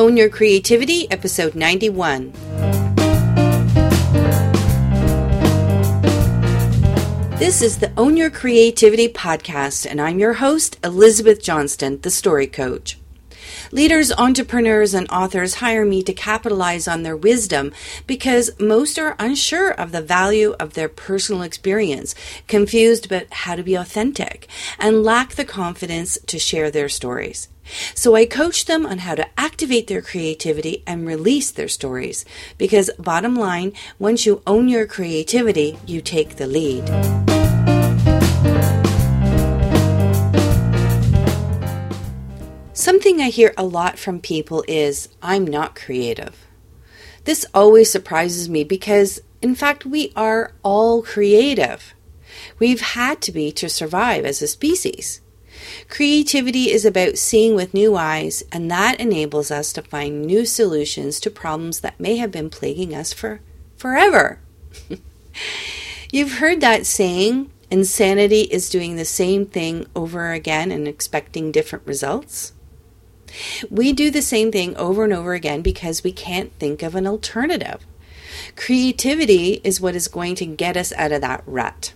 Own Your Creativity, episode 91. This is the Own Your Creativity podcast, and I'm your host, Elizabeth Johnston, the story coach. Leaders, entrepreneurs, and authors hire me to capitalize on their wisdom because most are unsure of the value of their personal experience, confused about how to be authentic, and lack the confidence to share their stories. So I coach them on how to activate their creativity and release their stories. Because, bottom line, once you own your creativity, you take the lead. Something I hear a lot from people is, I'm not creative. This always surprises me because, in fact, we are all creative. We've had to be to survive as a species. Creativity is about seeing with new eyes, and that enables us to find new solutions to problems that may have been plaguing us for forever. You've heard that saying, insanity is doing the same thing over again and expecting different results. We do the same thing over and over again because we can't think of an alternative. Creativity is what is going to get us out of that rut.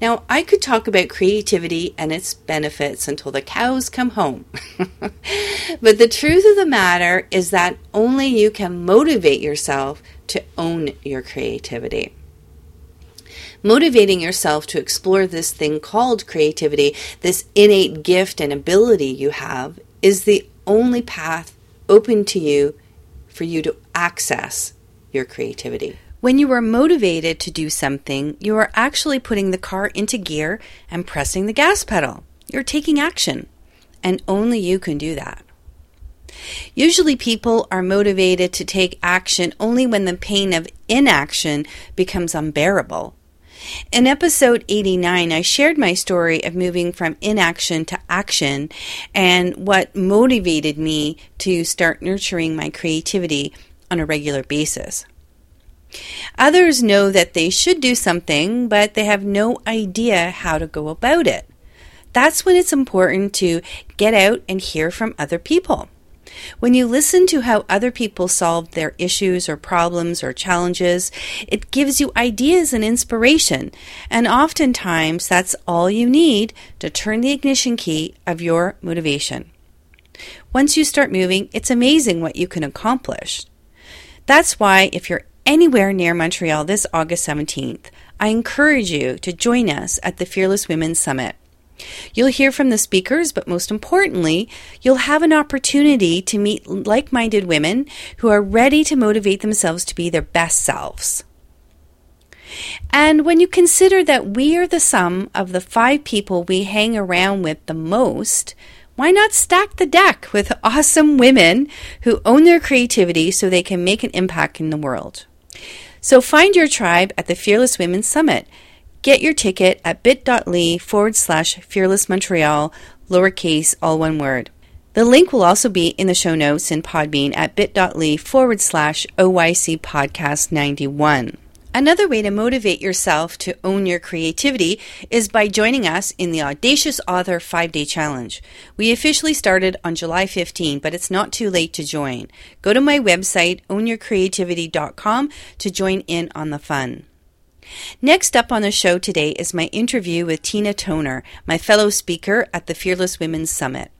Now, I could talk about creativity and its benefits until the cows come home. but the truth of the matter is that only you can motivate yourself to own your creativity. Motivating yourself to explore this thing called creativity, this innate gift and ability you have, is the only path open to you for you to access your creativity. When you are motivated to do something, you are actually putting the car into gear and pressing the gas pedal. You're taking action, and only you can do that. Usually, people are motivated to take action only when the pain of inaction becomes unbearable. In episode 89, I shared my story of moving from inaction to action and what motivated me to start nurturing my creativity on a regular basis. Others know that they should do something, but they have no idea how to go about it. That's when it's important to get out and hear from other people. When you listen to how other people solve their issues or problems or challenges, it gives you ideas and inspiration. And oftentimes, that's all you need to turn the ignition key of your motivation. Once you start moving, it's amazing what you can accomplish. That's why, if you're anywhere near Montreal this August 17th, I encourage you to join us at the Fearless Women Summit. You'll hear from the speakers, but most importantly, you'll have an opportunity to meet like minded women who are ready to motivate themselves to be their best selves. And when you consider that we are the sum of the five people we hang around with the most, why not stack the deck with awesome women who own their creativity so they can make an impact in the world? So find your tribe at the Fearless Women Summit Get your ticket at bit.ly forward slash fearless Montreal, lowercase, all one word. The link will also be in the show notes in Podbean at bit.ly forward slash OYC podcast 91. Another way to motivate yourself to own your creativity is by joining us in the Audacious Author 5 Day Challenge. We officially started on July 15, but it's not too late to join. Go to my website, ownyourcreativity.com, to join in on the fun. Next up on the show today is my interview with Tina Toner, my fellow speaker at the Fearless Women's Summit.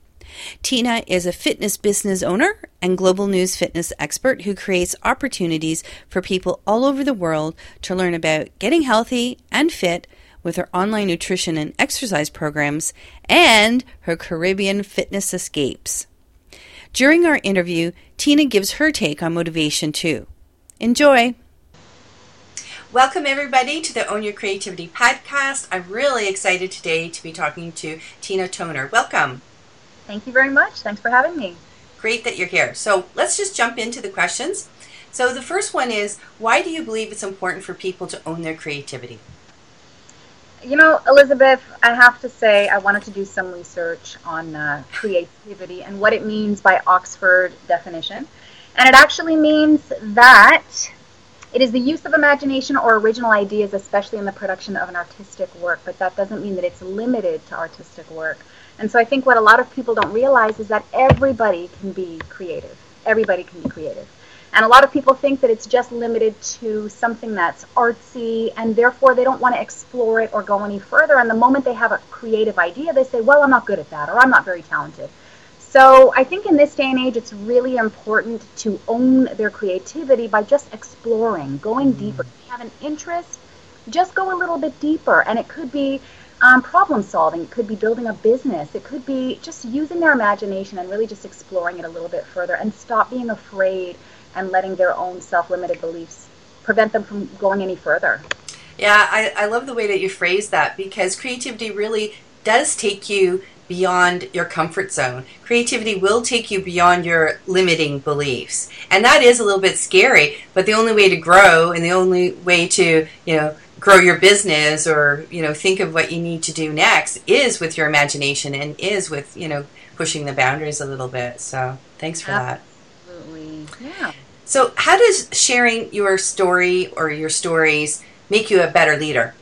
Tina is a fitness business owner and global news fitness expert who creates opportunities for people all over the world to learn about getting healthy and fit with her online nutrition and exercise programs and her Caribbean fitness escapes. During our interview, Tina gives her take on motivation too. Enjoy! Welcome, everybody, to the Own Your Creativity podcast. I'm really excited today to be talking to Tina Toner. Welcome. Thank you very much. Thanks for having me. Great that you're here. So let's just jump into the questions. So the first one is why do you believe it's important for people to own their creativity? You know, Elizabeth, I have to say I wanted to do some research on uh, creativity and what it means by Oxford definition. And it actually means that it is the use of imagination or original ideas, especially in the production of an artistic work, but that doesn't mean that it's limited to artistic work. And so I think what a lot of people don't realize is that everybody can be creative. everybody can be creative. And a lot of people think that it's just limited to something that's artsy and therefore they don't want to explore it or go any further. And the moment they have a creative idea, they say, well, I'm not good at that or I'm not very talented. So I think in this day and age, it's really important to own their creativity by just exploring, going mm-hmm. deeper. If you have an interest, just go a little bit deeper. And it could be um, problem solving, it could be building a business, it could be just using their imagination and really just exploring it a little bit further and stop being afraid and letting their own self-limited beliefs prevent them from going any further. Yeah, I, I love the way that you phrase that because creativity really does take you beyond your comfort zone. Creativity will take you beyond your limiting beliefs. And that is a little bit scary, but the only way to grow and the only way to, you know, grow your business or, you know, think of what you need to do next is with your imagination and is with, you know, pushing the boundaries a little bit. So, thanks for that. Absolutely. Yeah. So, how does sharing your story or your stories make you a better leader?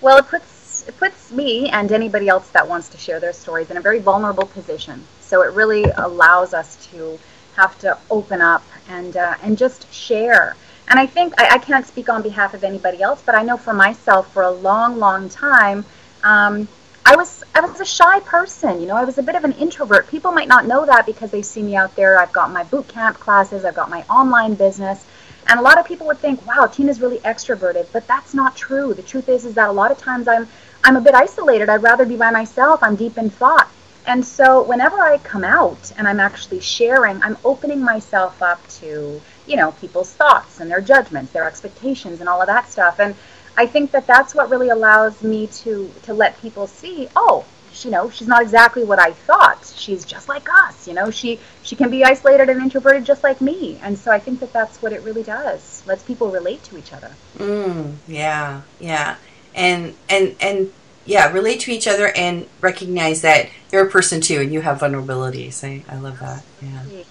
Well, it puts it puts me and anybody else that wants to share their stories in a very vulnerable position. So it really allows us to have to open up and uh, and just share. And I think I, I, can't speak on behalf of anybody else, but I know for myself, for a long, long time, um, I was I was a shy person, you know. I was a bit of an introvert. People might not know that because they see me out there. I've got my boot camp classes, I've got my online business, and a lot of people would think, "Wow, Tina's really extroverted," but that's not true. The truth is, is that a lot of times I'm I'm a bit isolated. I'd rather be by myself. I'm deep in thought, and so whenever I come out and I'm actually sharing, I'm opening myself up to you know people's thoughts and their judgments, their expectations, and all of that stuff, and I think that that's what really allows me to to let people see, oh, you know, she's not exactly what I thought. She's just like us, you know. She she can be isolated and introverted just like me, and so I think that that's what it really does. Lets people relate to each other. Mm, yeah, yeah, and and and yeah, relate to each other and recognize that you're a person too, and you have vulnerabilities. I I love that. Yeah.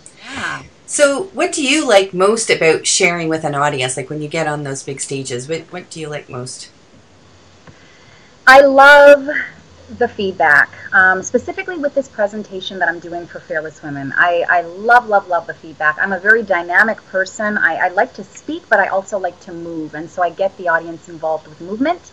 So, what do you like most about sharing with an audience? Like when you get on those big stages, what, what do you like most? I love the feedback, um, specifically with this presentation that I'm doing for Fearless Women. I, I love, love, love the feedback. I'm a very dynamic person. I, I like to speak, but I also like to move, and so I get the audience involved with movement.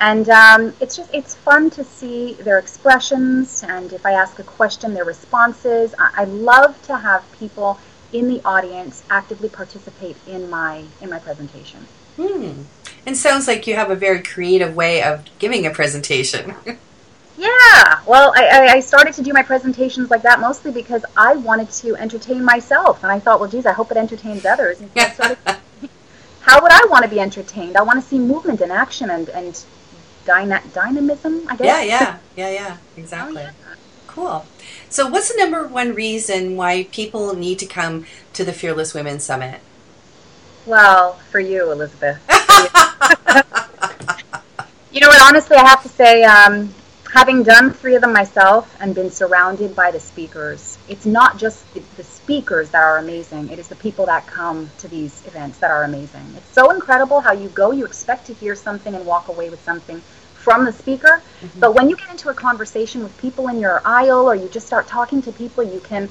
And um, it's just it's fun to see their expressions, and if I ask a question, their responses. I, I love to have people in the audience actively participate in my in my presentation. Hmm. And sounds like you have a very creative way of giving a presentation. yeah. Well, I, I started to do my presentations like that mostly because I wanted to entertain myself, and I thought, well, geez, I hope it entertains others. how would I want to be entertained? I want to see movement and action and and dyna- dynamism. I guess. Yeah, yeah, yeah, yeah. Exactly. Oh, yeah. Cool. So, what's the number one reason why people need to come to the Fearless Women Summit? Well, for you, Elizabeth. you know what? Honestly, I have to say, um, having done three of them myself and been surrounded by the speakers, it's not just the, the, speakers that are amazing, it is the people that come to these events that are amazing. It's so incredible how you go, you expect to hear something and walk away with something from the speaker. Mm-hmm. But when you get into a conversation with people in your aisle or you just start talking to people, you can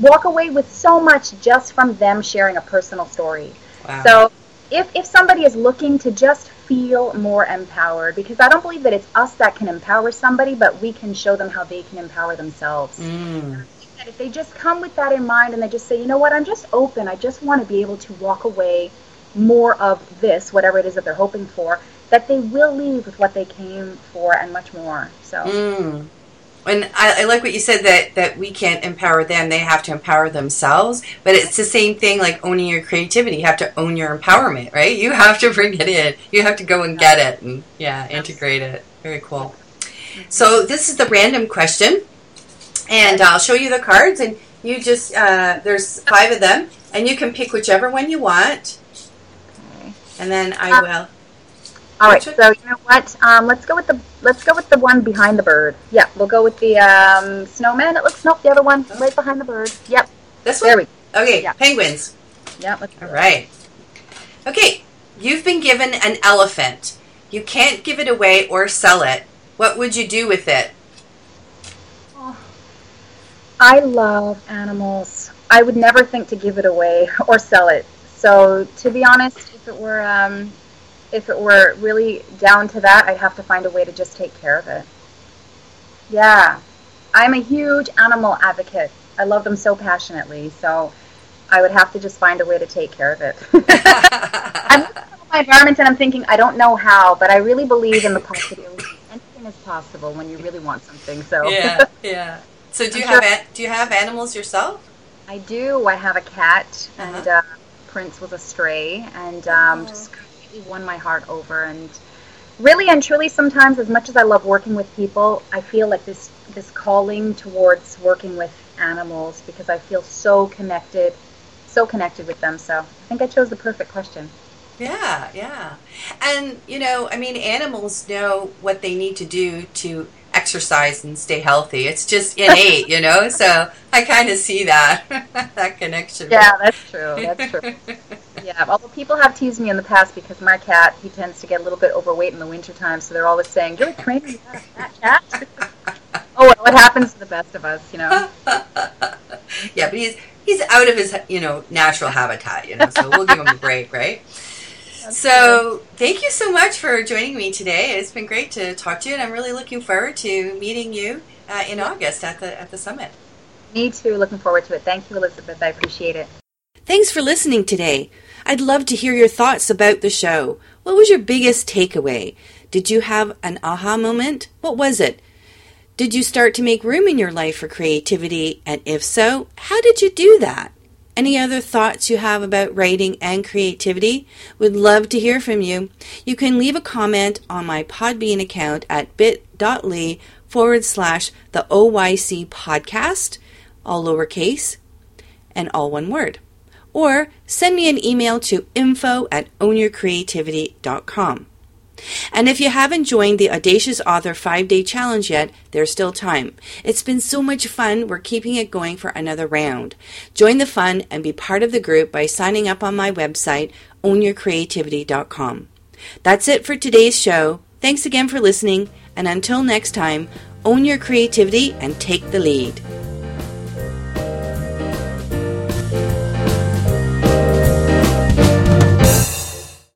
walk away with so much just from them sharing a personal story. Wow. So if, if somebody is looking to just feel more empowered, because I don't believe that it's us that can empower somebody, but we can show them how they can empower themselves. Mm. If they just come with that in mind and they just say, you know what, I'm just open, I just want to be able to walk away more of this, whatever it is that they're hoping for, that they will leave with what they came for and much more. So. Mm. And I, I, like what you said that, that we can't empower them; they have to empower themselves. But it's the same thing, like owning your creativity. You have to own your empowerment, right? You have to bring it in. You have to go and get it, and yeah, integrate it. Very cool. So this is the random question, and I'll show you the cards, and you just uh, there's five of them, and you can pick whichever one you want, and then I uh, will. All right, so you know what? Um, let's go with the let's go with the one behind the bird. Yeah, we'll go with the um, snowman. It looks nope, the other one oh. right behind the bird. Yep. This one. There we. Go. Okay, yeah. penguins. Yeah. All right. Okay, you've been given an elephant. You can't give it away or sell it. What would you do with it? Oh. I love animals. I would never think to give it away or sell it. So to be honest, if it were um, if it were really down to that, I'd have to find a way to just take care of it. Yeah, I'm a huge animal advocate. I love them so passionately. So I would have to just find a way to take care of it. I'm looking at my environment and I'm thinking, I don't know how, but I really believe in the possibility. Anything is possible when you really want something. So yeah, yeah. So do you I'm have sure. do you have animals yourself? I do. I have a cat, uh-huh. and uh, Prince was a stray, and um, oh. just completely won my heart over. And really and truly, sometimes, as much as I love working with people, I feel like this this calling towards working with animals because I feel so connected so connected with them. So I think I chose the perfect question. Yeah, yeah. And, you know, I mean, animals know what they need to do to exercise and stay healthy. It's just innate, you know? So I kind of see that, that connection. Yeah, that's true. That's true. yeah, although people have teased me in the past because my cat, he tends to get a little bit overweight in the wintertime, so they're always saying, you're training that cat? oh, well, it happens to the best of us, you know? yeah, but he's he's out of his you know natural habitat. You know, so we'll give him a break, right? so thank you so much for joining me today. It's been great to talk to you, and I'm really looking forward to meeting you uh, in August at the at the summit. Me too. Looking forward to it. Thank you, Elizabeth. I appreciate it. Thanks for listening today. I'd love to hear your thoughts about the show. What was your biggest takeaway? Did you have an aha moment? What was it? Did you start to make room in your life for creativity? And if so, how did you do that? Any other thoughts you have about writing and creativity? Would love to hear from you. You can leave a comment on my Podbean account at bit.ly forward slash the OYC podcast, all lowercase and all one word. Or send me an email to info at ownyourcreativity.com. And if you haven't joined the Audacious Author 5 Day Challenge yet, there's still time. It's been so much fun, we're keeping it going for another round. Join the fun and be part of the group by signing up on my website, ownyourcreativity.com. That's it for today's show. Thanks again for listening, and until next time, own your creativity and take the lead.